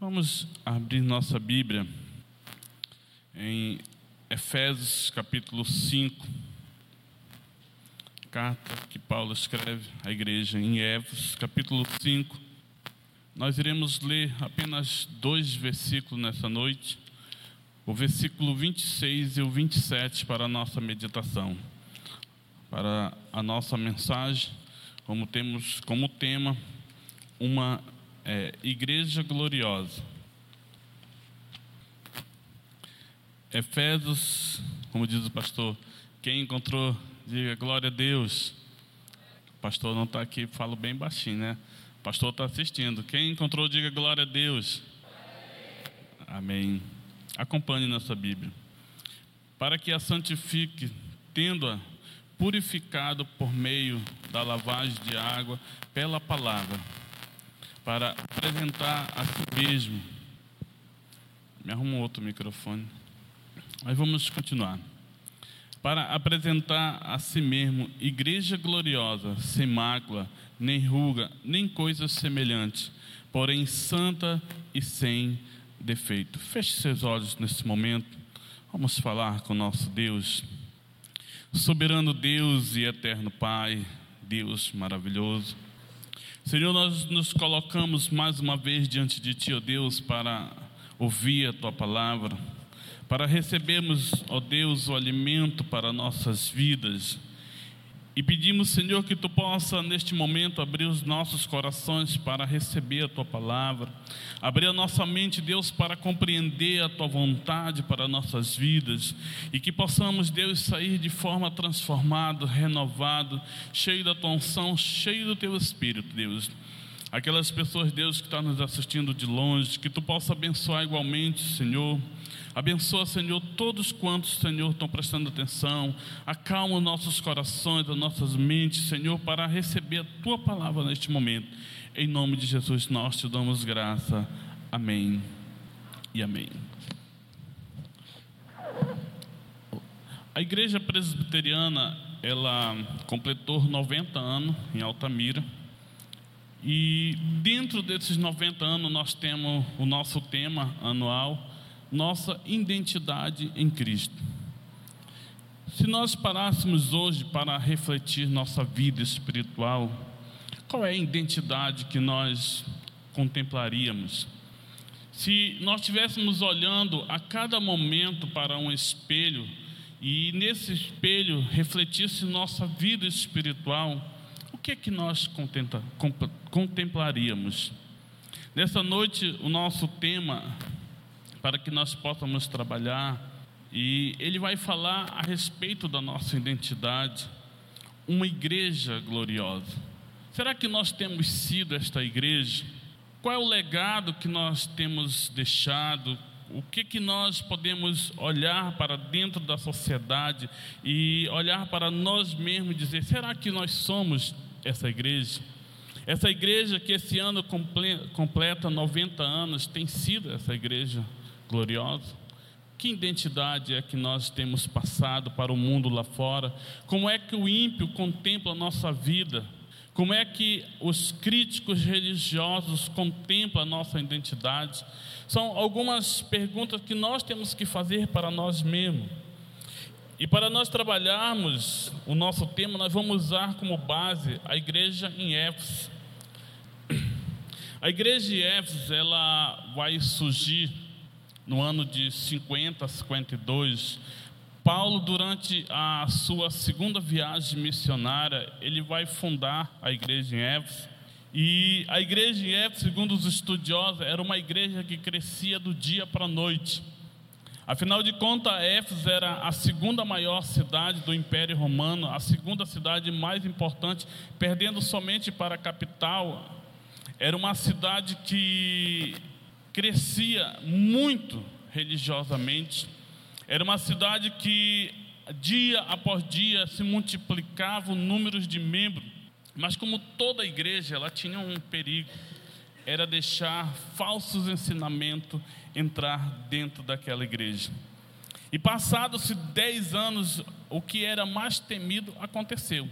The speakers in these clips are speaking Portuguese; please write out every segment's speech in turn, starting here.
Vamos abrir nossa Bíblia em Efésios capítulo 5, carta que Paulo escreve à igreja em Efésios capítulo 5. Nós iremos ler apenas dois versículos nessa noite, o versículo 26 e o 27 para a nossa meditação, para a nossa mensagem, como temos como tema uma é, igreja gloriosa. Efésios, como diz o pastor, quem encontrou, diga glória a Deus. O pastor não está aqui, falo bem baixinho, né? O pastor está assistindo. Quem encontrou, diga glória a Deus. Amém. Acompanhe nossa Bíblia. Para que a santifique, tendo-a purificado por meio da lavagem de água pela palavra para apresentar a si mesmo. Me arruma um outro microfone. Mas vamos continuar. Para apresentar a si mesmo igreja gloriosa, sem mácula, nem ruga, nem coisa semelhante, porém santa e sem defeito. Feche seus olhos nesse momento. Vamos falar com nosso Deus. Soberano Deus e eterno Pai, Deus maravilhoso. Senhor, nós nos colocamos mais uma vez diante de Ti, ó Deus, para ouvir a Tua palavra, para recebermos, ó Deus, o alimento para nossas vidas. E pedimos, Senhor, que Tu possa neste momento abrir os nossos corações para receber a Tua palavra, abrir a nossa mente, Deus, para compreender a Tua vontade para nossas vidas. E que possamos, Deus, sair de forma transformada, renovado, cheio da Tua unção, cheio do Teu Espírito, Deus. Aquelas pessoas, Deus, que estão nos assistindo de longe, que Tu possa abençoar igualmente, Senhor Abençoa, Senhor, todos quantos, Senhor, estão prestando atenção. Acalma os nossos corações, as nossas mentes, Senhor, para receber a tua palavra neste momento. Em nome de Jesus, nós te damos graça. Amém e amém. A igreja presbiteriana, ela completou 90 anos em Altamira. E dentro desses 90 anos nós temos o nosso tema anual, nossa identidade em Cristo. Se nós parássemos hoje para refletir nossa vida espiritual, qual é a identidade que nós contemplaríamos? Se nós estivéssemos olhando a cada momento para um espelho e nesse espelho refletisse nossa vida espiritual, o que é que nós contemplaríamos? Nessa noite, o nosso tema para que nós possamos trabalhar. E ele vai falar a respeito da nossa identidade, uma igreja gloriosa. Será que nós temos sido esta igreja? Qual é o legado que nós temos deixado? O que que nós podemos olhar para dentro da sociedade e olhar para nós mesmos e dizer: será que nós somos essa igreja? Essa igreja que esse ano completa 90 anos tem sido essa igreja gloriosa? Que identidade é que nós temos passado para o mundo lá fora? Como é que o ímpio contempla a nossa vida? Como é que os críticos religiosos contemplam a nossa identidade? São algumas perguntas que nós temos que fazer para nós mesmos. E para nós trabalharmos o nosso tema, nós vamos usar como base a igreja em Éfeso. A igreja de Éfeso, ela vai surgir no ano de 50 a 52, Paulo, durante a sua segunda viagem missionária, ele vai fundar a igreja em Éfeso. E a igreja em Éfeso, segundo os estudiosos, era uma igreja que crescia do dia para a noite. Afinal de contas, Éfeso era a segunda maior cidade do Império Romano, a segunda cidade mais importante, perdendo somente para a capital. Era uma cidade que crescia muito religiosamente. Era uma cidade que dia após dia se multiplicava o número de membros, mas como toda igreja, ela tinha um perigo, era deixar falsos ensinamentos entrar dentro daquela igreja. E passados-se dez anos, o que era mais temido aconteceu.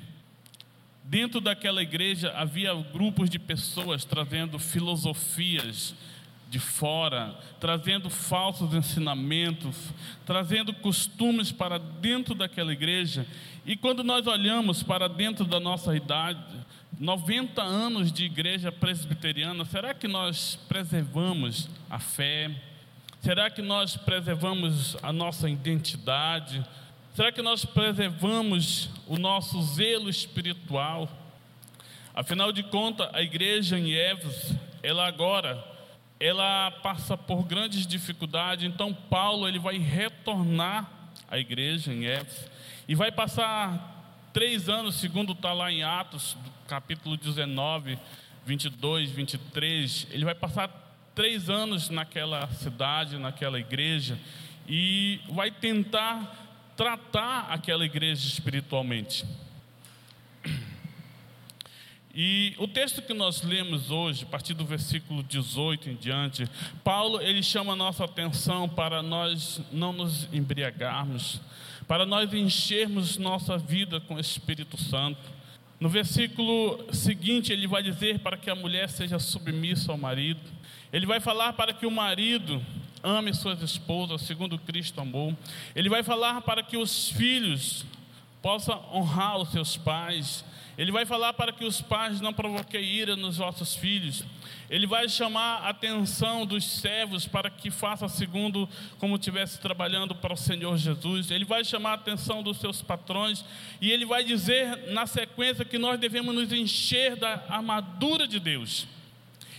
Dentro daquela igreja havia grupos de pessoas trazendo filosofias de fora, trazendo falsos ensinamentos, trazendo costumes para dentro daquela igreja. E quando nós olhamos para dentro da nossa idade, 90 anos de igreja presbiteriana, será que nós preservamos a fé? Será que nós preservamos a nossa identidade? Será que nós preservamos o nosso zelo espiritual? Afinal de contas, a igreja em Éfeso, ela agora, ela passa por grandes dificuldades. Então, Paulo ele vai retornar à igreja em Éfeso e vai passar três anos, segundo está lá em Atos, capítulo 19, 22, 23. Ele vai passar três anos naquela cidade, naquela igreja e vai tentar tratar aquela igreja espiritualmente. E o texto que nós lemos hoje, a partir do versículo 18 em diante, Paulo ele chama a nossa atenção para nós não nos embriagarmos, para nós enchermos nossa vida com o Espírito Santo. No versículo seguinte, ele vai dizer para que a mulher seja submissa ao marido. Ele vai falar para que o marido ame suas esposas, segundo Cristo amou. Ele vai falar para que os filhos possam honrar os seus pais. Ele vai falar para que os pais não provoquem ira nos vossos filhos. Ele vai chamar a atenção dos servos para que faça segundo como estivesse trabalhando para o Senhor Jesus. Ele vai chamar a atenção dos seus patrões e ele vai dizer na sequência que nós devemos nos encher da armadura de Deus.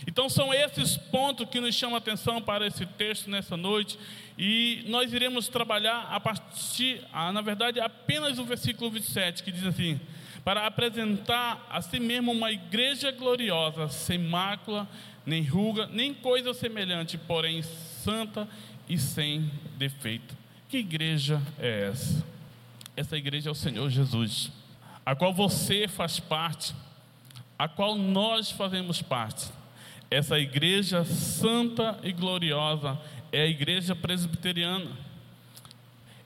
Então são esses pontos que nos chamam a atenção para esse texto nessa noite e nós iremos trabalhar a partir, na verdade, apenas o versículo 27 que diz assim: para apresentar a si mesmo uma igreja gloriosa, sem mácula, nem ruga, nem coisa semelhante, porém santa e sem defeito. Que igreja é essa? Essa igreja é o Senhor Jesus, a qual você faz parte, a qual nós fazemos parte. Essa igreja santa e gloriosa é a igreja presbiteriana.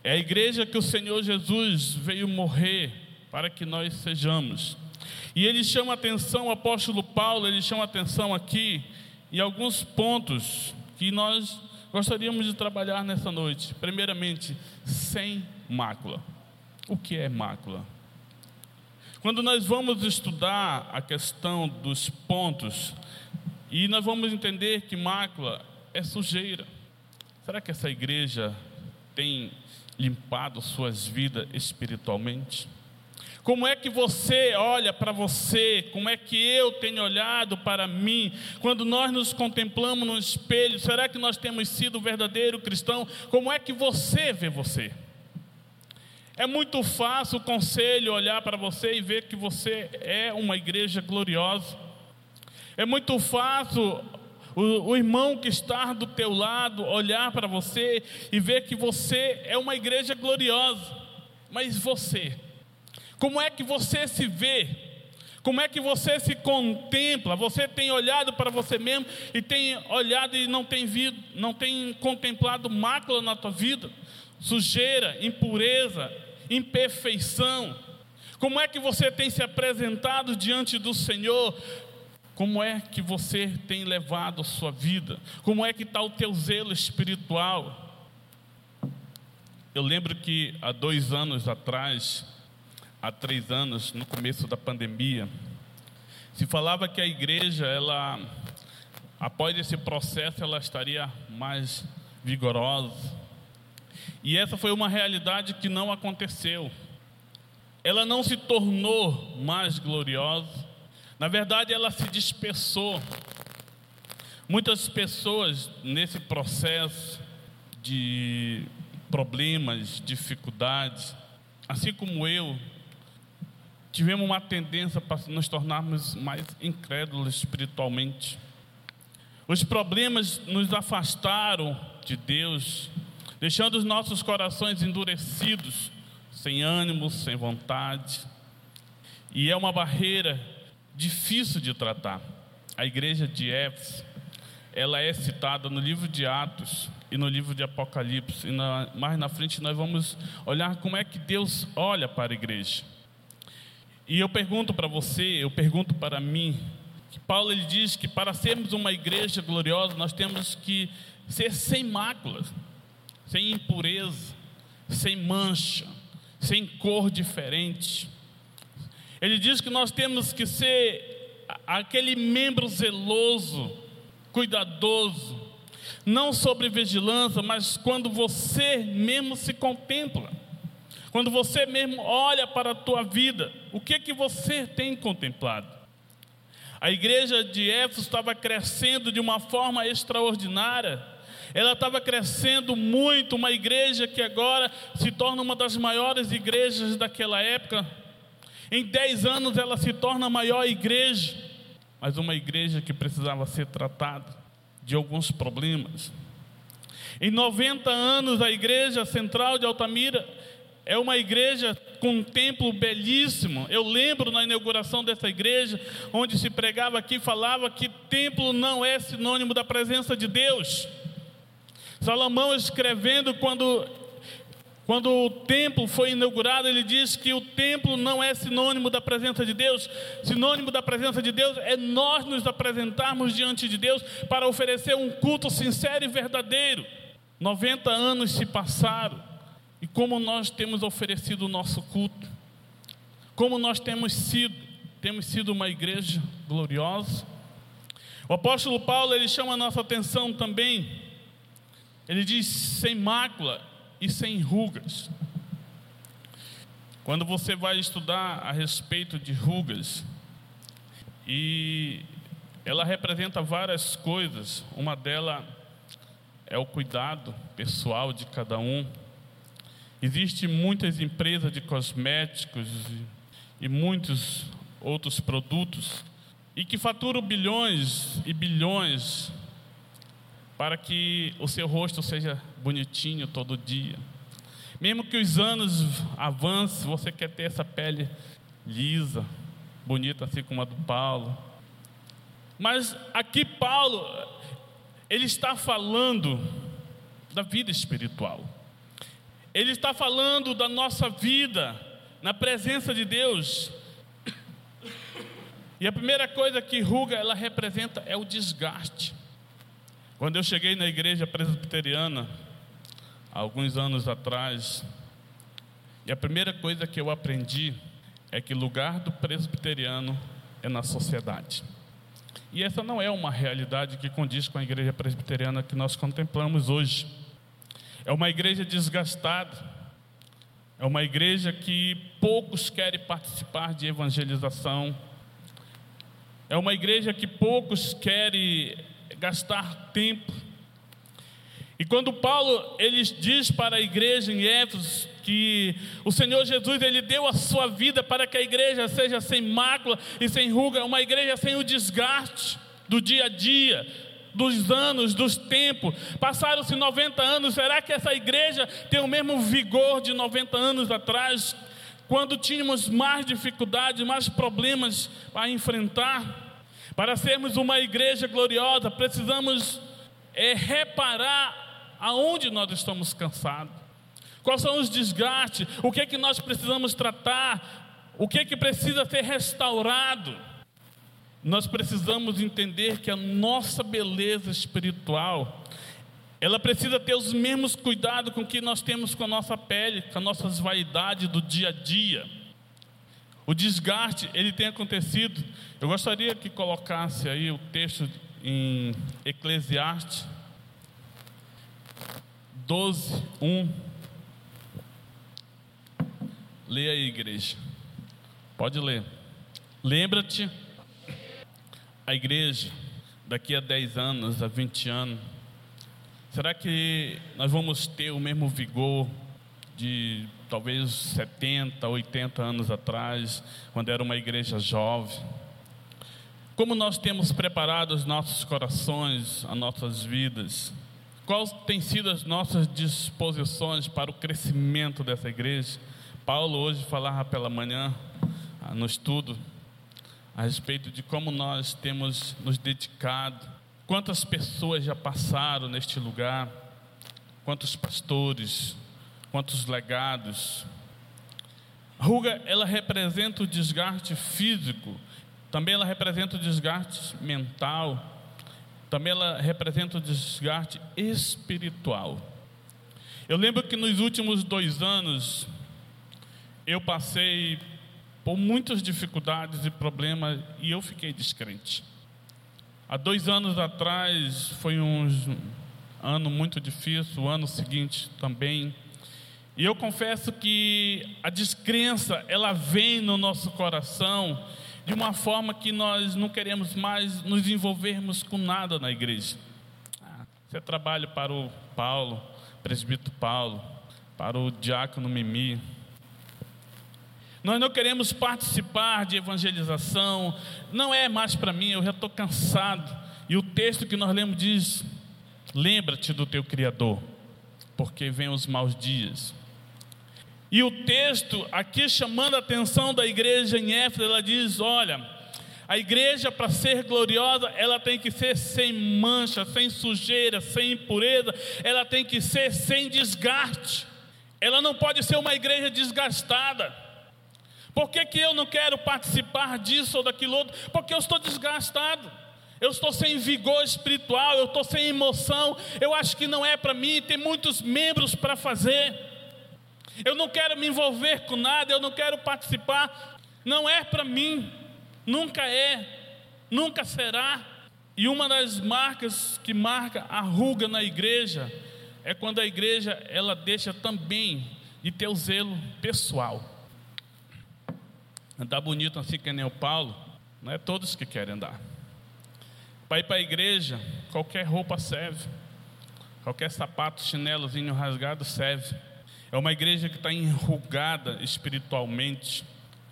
É a igreja que o Senhor Jesus veio morrer para que nós sejamos. E ele chama atenção, o apóstolo Paulo, ele chama atenção aqui em alguns pontos que nós gostaríamos de trabalhar nessa noite. Primeiramente, sem mácula. O que é mácula? Quando nós vamos estudar a questão dos pontos, e nós vamos entender que mácula é sujeira. Será que essa igreja tem limpado suas vidas espiritualmente? Como é que você olha para você? Como é que eu tenho olhado para mim? Quando nós nos contemplamos no espelho, será que nós temos sido verdadeiro cristão? Como é que você vê você? É muito fácil o conselho olhar para você e ver que você é uma igreja gloriosa. É muito fácil o, o, irmão que está do teu lado olhar para você e ver que você é uma igreja gloriosa. Mas você, como é que você se vê? Como é que você se contempla? Você tem olhado para você mesmo e tem olhado e não tem, vido, não tem contemplado mácula na tua vida? Sujeira, impureza, imperfeição. Como é que você tem se apresentado diante do Senhor? Como é que você tem levado a sua vida? Como é que está o teu zelo espiritual? Eu lembro que há dois anos atrás, há três anos, no começo da pandemia, se falava que a igreja, ela, após esse processo, ela estaria mais vigorosa. E essa foi uma realidade que não aconteceu. Ela não se tornou mais gloriosa. Na verdade, ela se dispersou. Muitas pessoas nesse processo de problemas, dificuldades, assim como eu, tivemos uma tendência para nos tornarmos mais incrédulos espiritualmente. Os problemas nos afastaram de Deus, deixando os nossos corações endurecidos, sem ânimo, sem vontade. E é uma barreira difícil de tratar. A igreja de Éfeso, ela é citada no livro de Atos e no livro de Apocalipse. E na, mais na frente nós vamos olhar como é que Deus olha para a igreja. E eu pergunto para você, eu pergunto para mim, Paulo ele diz que para sermos uma igreja gloriosa, nós temos que ser sem máculas, sem impureza, sem mancha, sem cor diferente. Ele diz que nós temos que ser aquele membro zeloso, cuidadoso, não sobre vigilância, mas quando você mesmo se contempla. Quando você mesmo olha para a tua vida, o que que você tem contemplado? A igreja de Éfeso estava crescendo de uma forma extraordinária. Ela estava crescendo muito, uma igreja que agora se torna uma das maiores igrejas daquela época. Em dez anos ela se torna a maior igreja, mas uma igreja que precisava ser tratada de alguns problemas. Em 90 anos, a igreja central de Altamira é uma igreja com um templo belíssimo. Eu lembro na inauguração dessa igreja, onde se pregava aqui, falava que templo não é sinônimo da presença de Deus. Salomão escrevendo quando quando o templo foi inaugurado, ele diz que o templo não é sinônimo da presença de Deus. Sinônimo da presença de Deus é nós nos apresentarmos diante de Deus para oferecer um culto sincero e verdadeiro. 90 anos se passaram e como nós temos oferecido o nosso culto, como nós temos sido, temos sido uma igreja gloriosa. O apóstolo Paulo, ele chama a nossa atenção também, ele diz sem mácula e sem rugas. Quando você vai estudar a respeito de rugas, e ela representa várias coisas, uma delas é o cuidado pessoal de cada um, Existem muitas empresas de cosméticos e, muitos outros produtos e que faturam bilhões e bilhões para que o seu rosto seja bonitinho todo dia. Mesmo que os anos avancem, você quer ter essa pele lisa, bonita assim como a do Paulo. Mas aqui Paulo, ele está falando da vida espiritual. Ele está falando da nossa vida na presença de Deus. E a primeira coisa que ruga ela representa é o desgaste. Quando eu cheguei na igreja presbiteriana, alguns anos atrás, e a primeira coisa que eu aprendi é que lugar do presbiteriano é na sociedade. E essa não é uma realidade que condiz com a igreja presbiteriana que nós contemplamos hoje. É uma igreja desgastada. É uma igreja que poucos querem participar de evangelização. É uma igreja que poucos querem gastar tempo. E quando Paulo ele diz para a igreja em Éfeso que o Senhor Jesus ele deu a sua vida para que a igreja seja sem mácula e sem ruga, uma igreja sem o desgaste do dia a dia, dos anos, dos tempos. Passaram-se 90 anos, será que essa igreja tem o mesmo vigor de 90 anos atrás, quando tínhamos mais dificuldades, mais problemas a enfrentar? Para sermos uma igreja gloriosa, precisamos é, reparar aonde nós estamos cansados. Quais são os desgastes? O que é que nós precisamos tratar? O que é que precisa ser restaurado? Nós precisamos entender que a nossa beleza espiritual, ela precisa ter os mesmos cuidados com que nós temos com a nossa pele, com as nossas vaidades do dia a dia. O desgaste, ele tem acontecido. Eu gostaria que colocasse aí o texto em Eclesiastes 12, 1. Leia aí, igreja. Pode ler. Lembra-te a igreja daqui a 10 anos, a 20 anos? Será que nós vamos ter o mesmo vigor de talvez 70, 80 anos atrás, quando era uma igreja jovem? Como nós temos preparado os nossos corações, as nossas vidas? Quais têm sido as nossas disposições para o crescimento dessa igreja? Paulo hoje falava pela manhã no estudo a respeito de como nós temos nos dedicado, quantas pessoas já passaram neste lugar, quantos pastores, quantos legados. A ruga, ela representa o desgaste físico. Também ela representa o desgaste mental, também ela representa o desgaste espiritual. Eu lembro que nos últimos dois anos eu passei por muitas dificuldades e problemas e eu fiquei descrente. Há dois anos atrás foi um ano muito difícil, o ano seguinte também. E eu confesso que a descrença, ela vem no nosso coração de uma forma que nós não queremos mais nos envolvermos com nada na igreja. Ah, você trabalha para o Paulo, presbítero Paulo, para o diácono Mimi. Nós não queremos participar de evangelização, não é mais para mim, eu já estou cansado. E o texto que nós lemos diz: Lembra-te do teu Criador, porque vem os maus dias. E o texto aqui chamando a atenção da igreja em Éfeso, ela diz: Olha, a igreja para ser gloriosa, ela tem que ser sem mancha, sem sujeira, sem impureza, ela tem que ser sem desgaste. Ela não pode ser uma igreja desgastada. Por que, que eu não quero participar disso ou daquilo outro? Porque eu estou desgastado. Eu estou sem vigor espiritual, eu estou sem emoção. Eu acho que não é para mim, tem muitos membros para fazer. Eu não quero me envolver com nada, eu não quero participar. Não é para mim, nunca é, nunca será. E uma das marcas que marca a ruga na igreja é quando a igreja ela deixa também de ter o zelo pessoal. Andar bonito assim que nem o Paulo, não é todos que querem andar. Para ir para a igreja, qualquer roupa serve, qualquer sapato, chinelozinho rasgado serve. É uma igreja que está enrugada espiritualmente.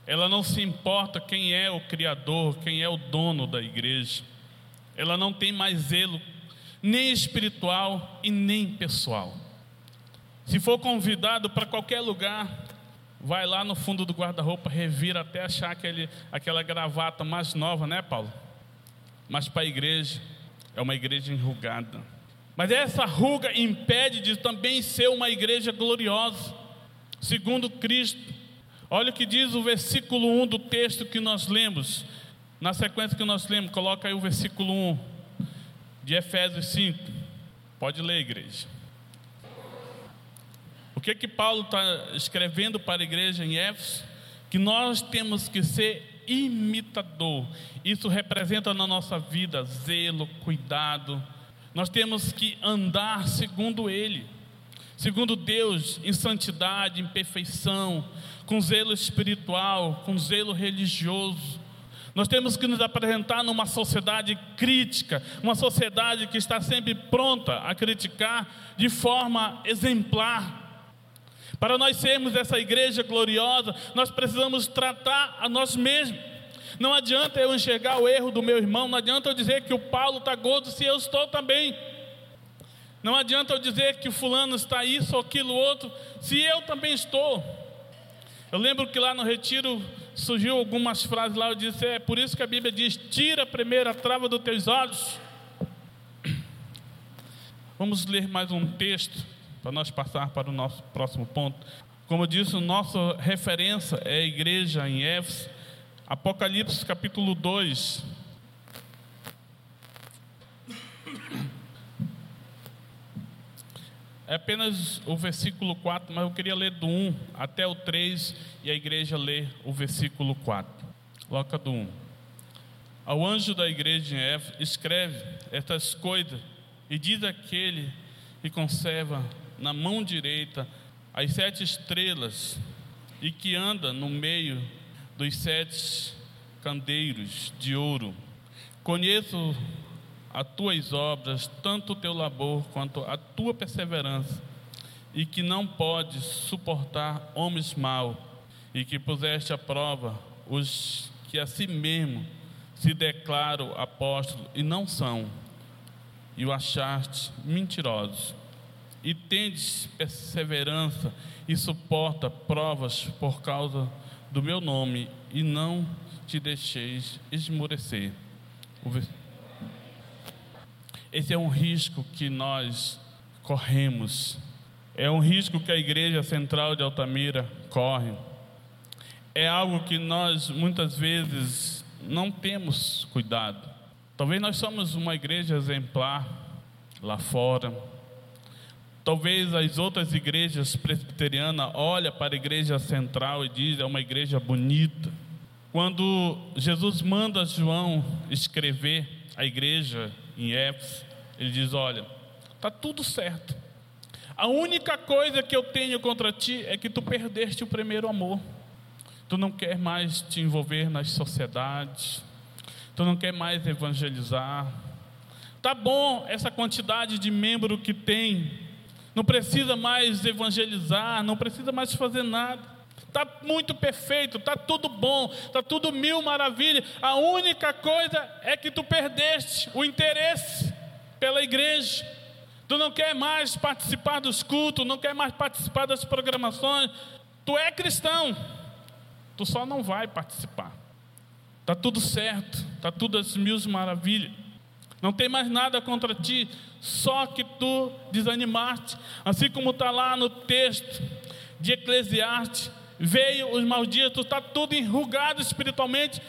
Ela não se importa quem é o Criador, quem é o dono da igreja. Ela não tem mais zelo, nem espiritual e nem pessoal. Se for convidado para qualquer lugar, vai lá no fundo do guarda-roupa, revira até achar aquele, aquela gravata mais nova, né, Paulo? Mas para a igreja, é uma igreja enrugada. Mas essa ruga impede de também ser uma igreja gloriosa, segundo Cristo. Olha o que diz o versículo 1 do texto que nós lemos. Na sequência que nós lemos, coloca aí o versículo 1 de Efésios 5. Pode ler, igreja. O que que Paulo está escrevendo para a igreja em Éfeso? Que nós temos que ser imitador. Isso representa na nossa vida zelo, cuidado. Nós temos que andar segundo Ele, segundo Deus, em santidade, em perfeição, com zelo espiritual, com zelo religioso. Nós temos que nos apresentar numa sociedade crítica, uma sociedade que está sempre pronta a criticar de forma exemplar. Para nós sermos essa igreja gloriosa, nós precisamos tratar a nós mesmos. Não adianta eu enxergar o erro do meu irmão, não adianta eu dizer que o Paulo está gordo se eu estou também. Não adianta eu dizer que o fulano está isso ou aquilo outro, se eu também estou. Eu lembro que lá no retiro surgiu algumas frases lá, eu disse, é por isso que a Bíblia diz: tira a primeira trava dos teus olhos. Vamos ler mais um texto para nós passar para o nosso próximo ponto. Como eu disse, nossa referência é a igreja em Éfeso, Apocalipse capítulo 2. É apenas o versículo 4, mas eu queria ler do 1 até o 3 e a igreja lê o versículo 4. Coloca do 1. Ao anjo da igreja em Éfeso, escreve estas coisas e diz aquele que conserva na mão direita as sete estrelas e que anda no meio dos sete candeiros de ouro. Conheço as tuas obras, tanto o teu labor quanto a tua perseverança, e que não podes suportar homens maus, e que puseste à prova os que a si mesmo se declaram apóstolos e não são, e o achaste mentirosos e tendes perseverança e suporta provas por causa do meu nome, e não te deixeis esmorecer. Esse é um risco que nós corremos, é um risco que a Igreja Central de Altamira corre, é algo que nós muitas vezes não temos cuidado. Talvez nós somos uma igreja exemplar lá fora. Talvez as outras igrejas presbiterianas olham para a igreja central e dizem é uma igreja bonita. Quando Jesus manda João escrever a igreja em Éfeso, ele diz: Olha, está tudo certo. A única coisa que eu tenho contra ti é que tu perdeste o primeiro amor. Tu não quer mais te envolver nas sociedades. Tu não quer mais evangelizar. Tá bom essa quantidade de membro que tem. Não precisa mais evangelizar, não precisa mais fazer nada. Está muito perfeito, está tudo bom, está tudo mil maravilhas. A única coisa é que tu perdeste o interesse pela igreja. Tu não quer mais participar dos cultos, não quer mais participar das programações. Tu é cristão, tu só não vai participar. Está tudo certo, está tudo às mil maravilhas. Não tem mais nada contra ti, só que tu desanimaste. Assim como está lá no texto de Eclesiastes, veio os malditos, está tudo enrugado espiritualmente.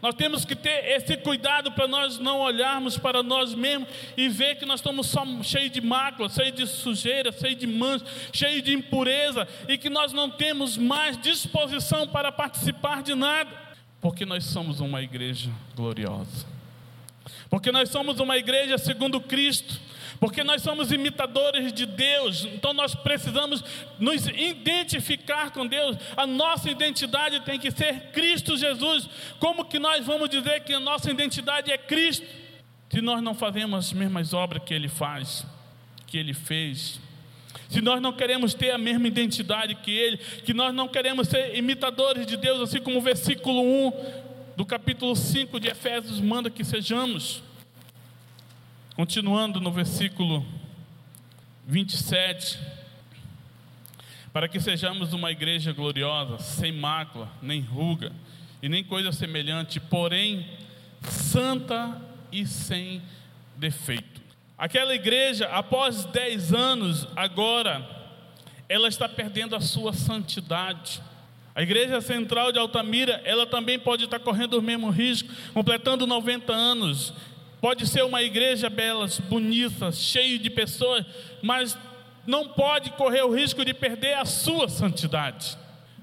Nós temos que ter esse cuidado para nós não olharmos para nós mesmos e ver que nós estamos só cheios de mácula, cheios de sujeira, cheios de mancha, cheios de impureza e que nós não temos mais disposição para participar de nada, porque nós somos uma igreja gloriosa. Porque nós somos uma igreja segundo Cristo, porque nós somos imitadores de Deus, então nós precisamos nos identificar com Deus. A nossa identidade tem que ser Cristo Jesus. Como que nós vamos dizer que a nossa identidade é Cristo se nós não fazemos as mesmas obras que ele faz, que ele fez? Se nós não queremos ter a mesma identidade que ele, que nós não queremos ser imitadores de Deus, assim como o versículo 1 do capítulo 5 de Efésios manda que sejamos. Continuando no versículo 27, para que sejamos uma igreja gloriosa, sem mácula, nem ruga e nem coisa semelhante, porém santa e sem defeito. Aquela igreja, após dez anos, agora, ela está perdendo a sua santidade. A igreja central de Altamira, ela também pode estar correndo o mesmo risco, completando 90 anos, Pode ser uma igreja bela, bonita, cheia de pessoas, mas não pode correr o risco de perder a sua santidade.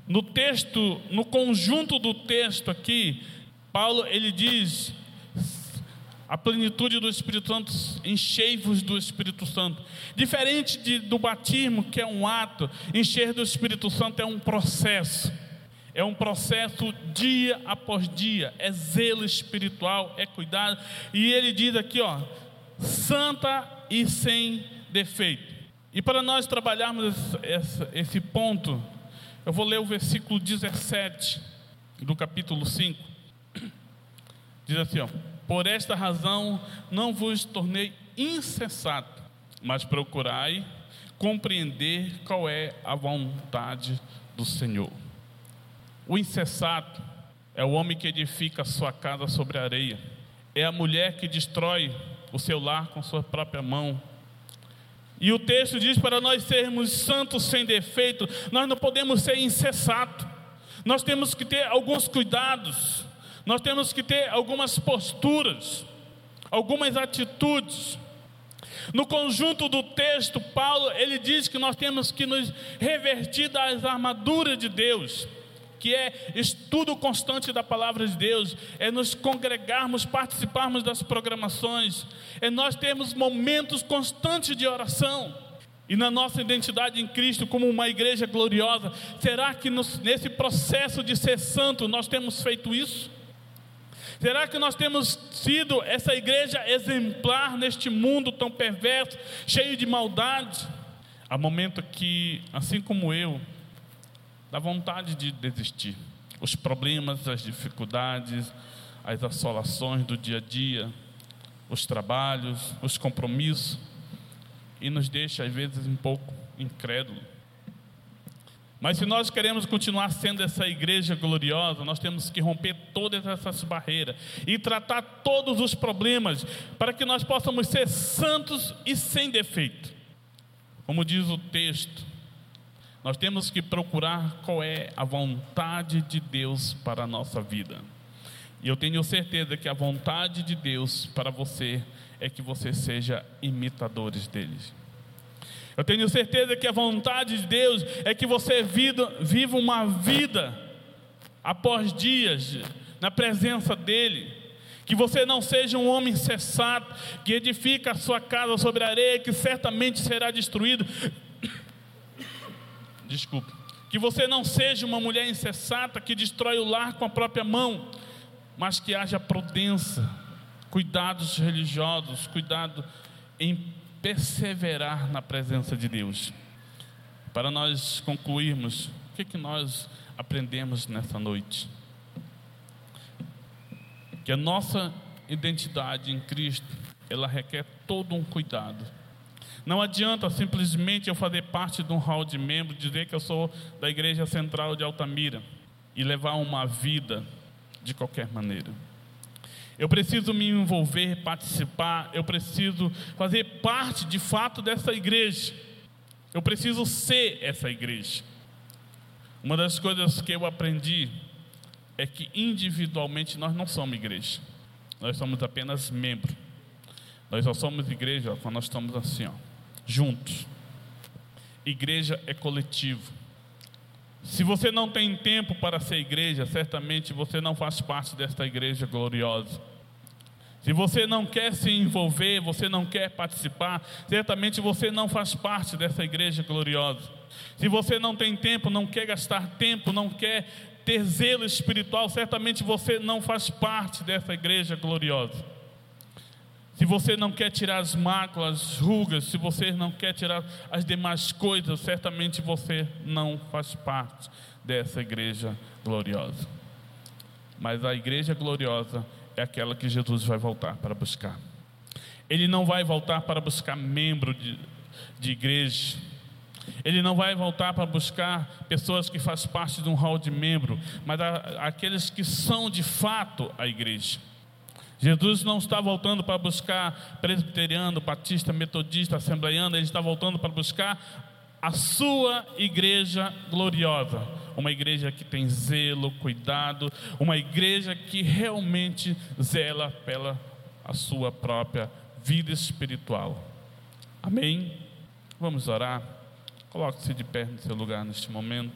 No texto, no conjunto do texto aqui, Paulo ele diz: a plenitude do Espírito Santo, enchei-vos do Espírito Santo. Diferente de, do batismo, que é um ato, encher do Espírito Santo é um processo. É um processo dia após dia, é zelo espiritual, é cuidado. E ele diz aqui, ó, santa e sem defeito. E para nós trabalharmos esse, ponto, eu vou ler o versículo 17 do capítulo 5. Diz assim, ó: Por esta razão não vos tornei insensato, mas procurai compreender qual é a vontade do Senhor. O insensato é o homem que edifica sua casa sobre a areia, é a mulher que destrói o seu lar com sua própria mão. E o texto diz para nós sermos santos sem defeito, nós não podemos ser insensatos, nós temos que ter alguns cuidados, nós temos que ter algumas posturas, algumas atitudes. No conjunto do texto, Paulo ele diz que nós temos que nos revertir das armaduras de Deus que é estudo constante da palavra de Deus, é nos congregarmos, participarmos das programações, é nós termos momentos constantes de oração. E na nossa identidade em Cristo, como uma igreja gloriosa, será que nos, nesse processo de ser santo nós temos feito isso? Será que nós temos sido essa igreja exemplar neste mundo tão perverso, cheio de maldade? Há momento que, assim como eu, dá vontade de desistir. Os problemas, as dificuldades, as assolações do dia a dia, os trabalhos, os compromissos, e nos deixa às vezes um pouco incrédulo. Mas se nós queremos continuar sendo essa igreja gloriosa, nós temos que romper todas essas barreiras e tratar todos os problemas para que nós possamos ser santos e sem defeito. Como diz o texto, nós temos que procurar qual é a vontade de Deus para a nossa vida. E eu tenho certeza que a vontade de Deus para você é que você seja imitadores deles. Eu tenho certeza que a vontade de Deus é que você viva uma vida após dias na presença dEle. Que você não seja um homem cessado, que edifica a sua casa sobre a areia, que certamente será destruído. Desculpe. Que você não seja uma mulher insensata que destrói o lar com a própria mão, mas que haja prudência, cuidados religiosos, cuidado em perseverar na presença de Deus. Para nós concluirmos, o que, que nós aprendemos nessa noite? Que a nossa identidade em Cristo, ela requer todo um cuidado. Não adianta simplesmente eu fazer parte de um hall de membros, dizer que eu sou da Igreja Central de Altamira e levar uma vida de qualquer maneira. Eu preciso me envolver, participar, eu preciso fazer parte de fato dessa igreja. Eu preciso ser essa igreja. Uma das coisas que eu aprendi é que individualmente nós não somos igreja. Nós somos apenas membro. Nós só somos igreja quando nós estamos assim, ó, juntos. Igreja é coletivo. Se você não tem tempo para ser igreja, certamente você não faz parte desta igreja gloriosa. Se você não quer se envolver, você não quer participar, certamente você não faz parte dessa igreja gloriosa. Se você não tem tempo, não quer gastar tempo, não quer ter zelo espiritual, certamente você não faz parte dessa igreja gloriosa. Se você não quer tirar as máculas, as rugas, se você não quer tirar as demais coisas, certamente você não faz parte dessa igreja gloriosa. Mas a igreja gloriosa é aquela que Jesus vai voltar para buscar. Ele não vai voltar para buscar membro de, de igreja. Ele não vai voltar para buscar pessoas que fazem parte de um hall de membro, mas a, aqueles que são de fato a igreja. Jesus não está voltando para buscar presbiteriano, batista, metodista, assembleiano, ele está voltando para buscar a sua igreja gloriosa, uma igreja que tem zelo, cuidado, uma igreja que realmente zela pela a sua própria vida espiritual. Amém? Vamos orar. Coloque-se de pé no seu lugar neste momento.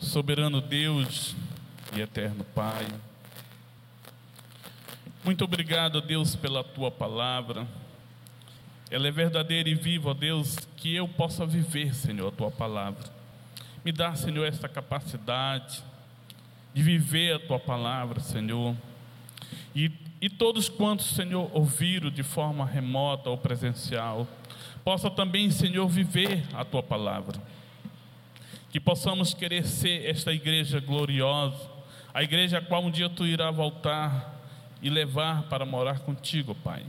Soberano Deus e eterno Pai. Muito obrigado, Deus, pela tua palavra. Ela é verdadeira e viva, Deus, que eu possa viver, Senhor, a tua palavra. Me dá, Senhor, essa capacidade de viver a tua palavra, Senhor. E, e todos quantos, Senhor, ouviram de forma remota ou presencial, possa também, Senhor, viver a tua palavra. Que possamos querer ser esta igreja gloriosa, a igreja a qual um dia tu irá voltar e levar para morar contigo, Pai.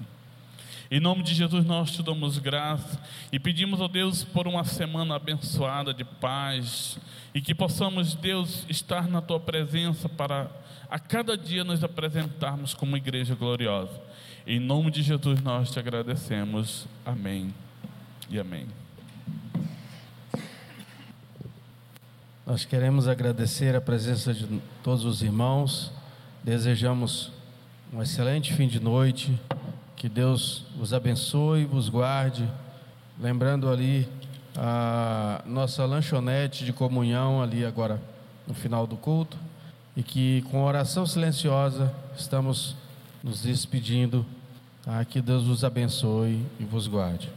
Em nome de Jesus nós te damos graça e pedimos a Deus por uma semana abençoada de paz e que possamos, Deus, estar na tua presença para a cada dia nos apresentarmos como igreja gloriosa. Em nome de Jesus nós te agradecemos. Amém e amém. Nós queremos agradecer a presença de todos os irmãos. Desejamos um excelente fim de noite. Que Deus vos abençoe, vos guarde. Lembrando ali a nossa lanchonete de comunhão ali agora no final do culto e que com oração silenciosa estamos nos despedindo. Tá? Que Deus vos abençoe e vos guarde.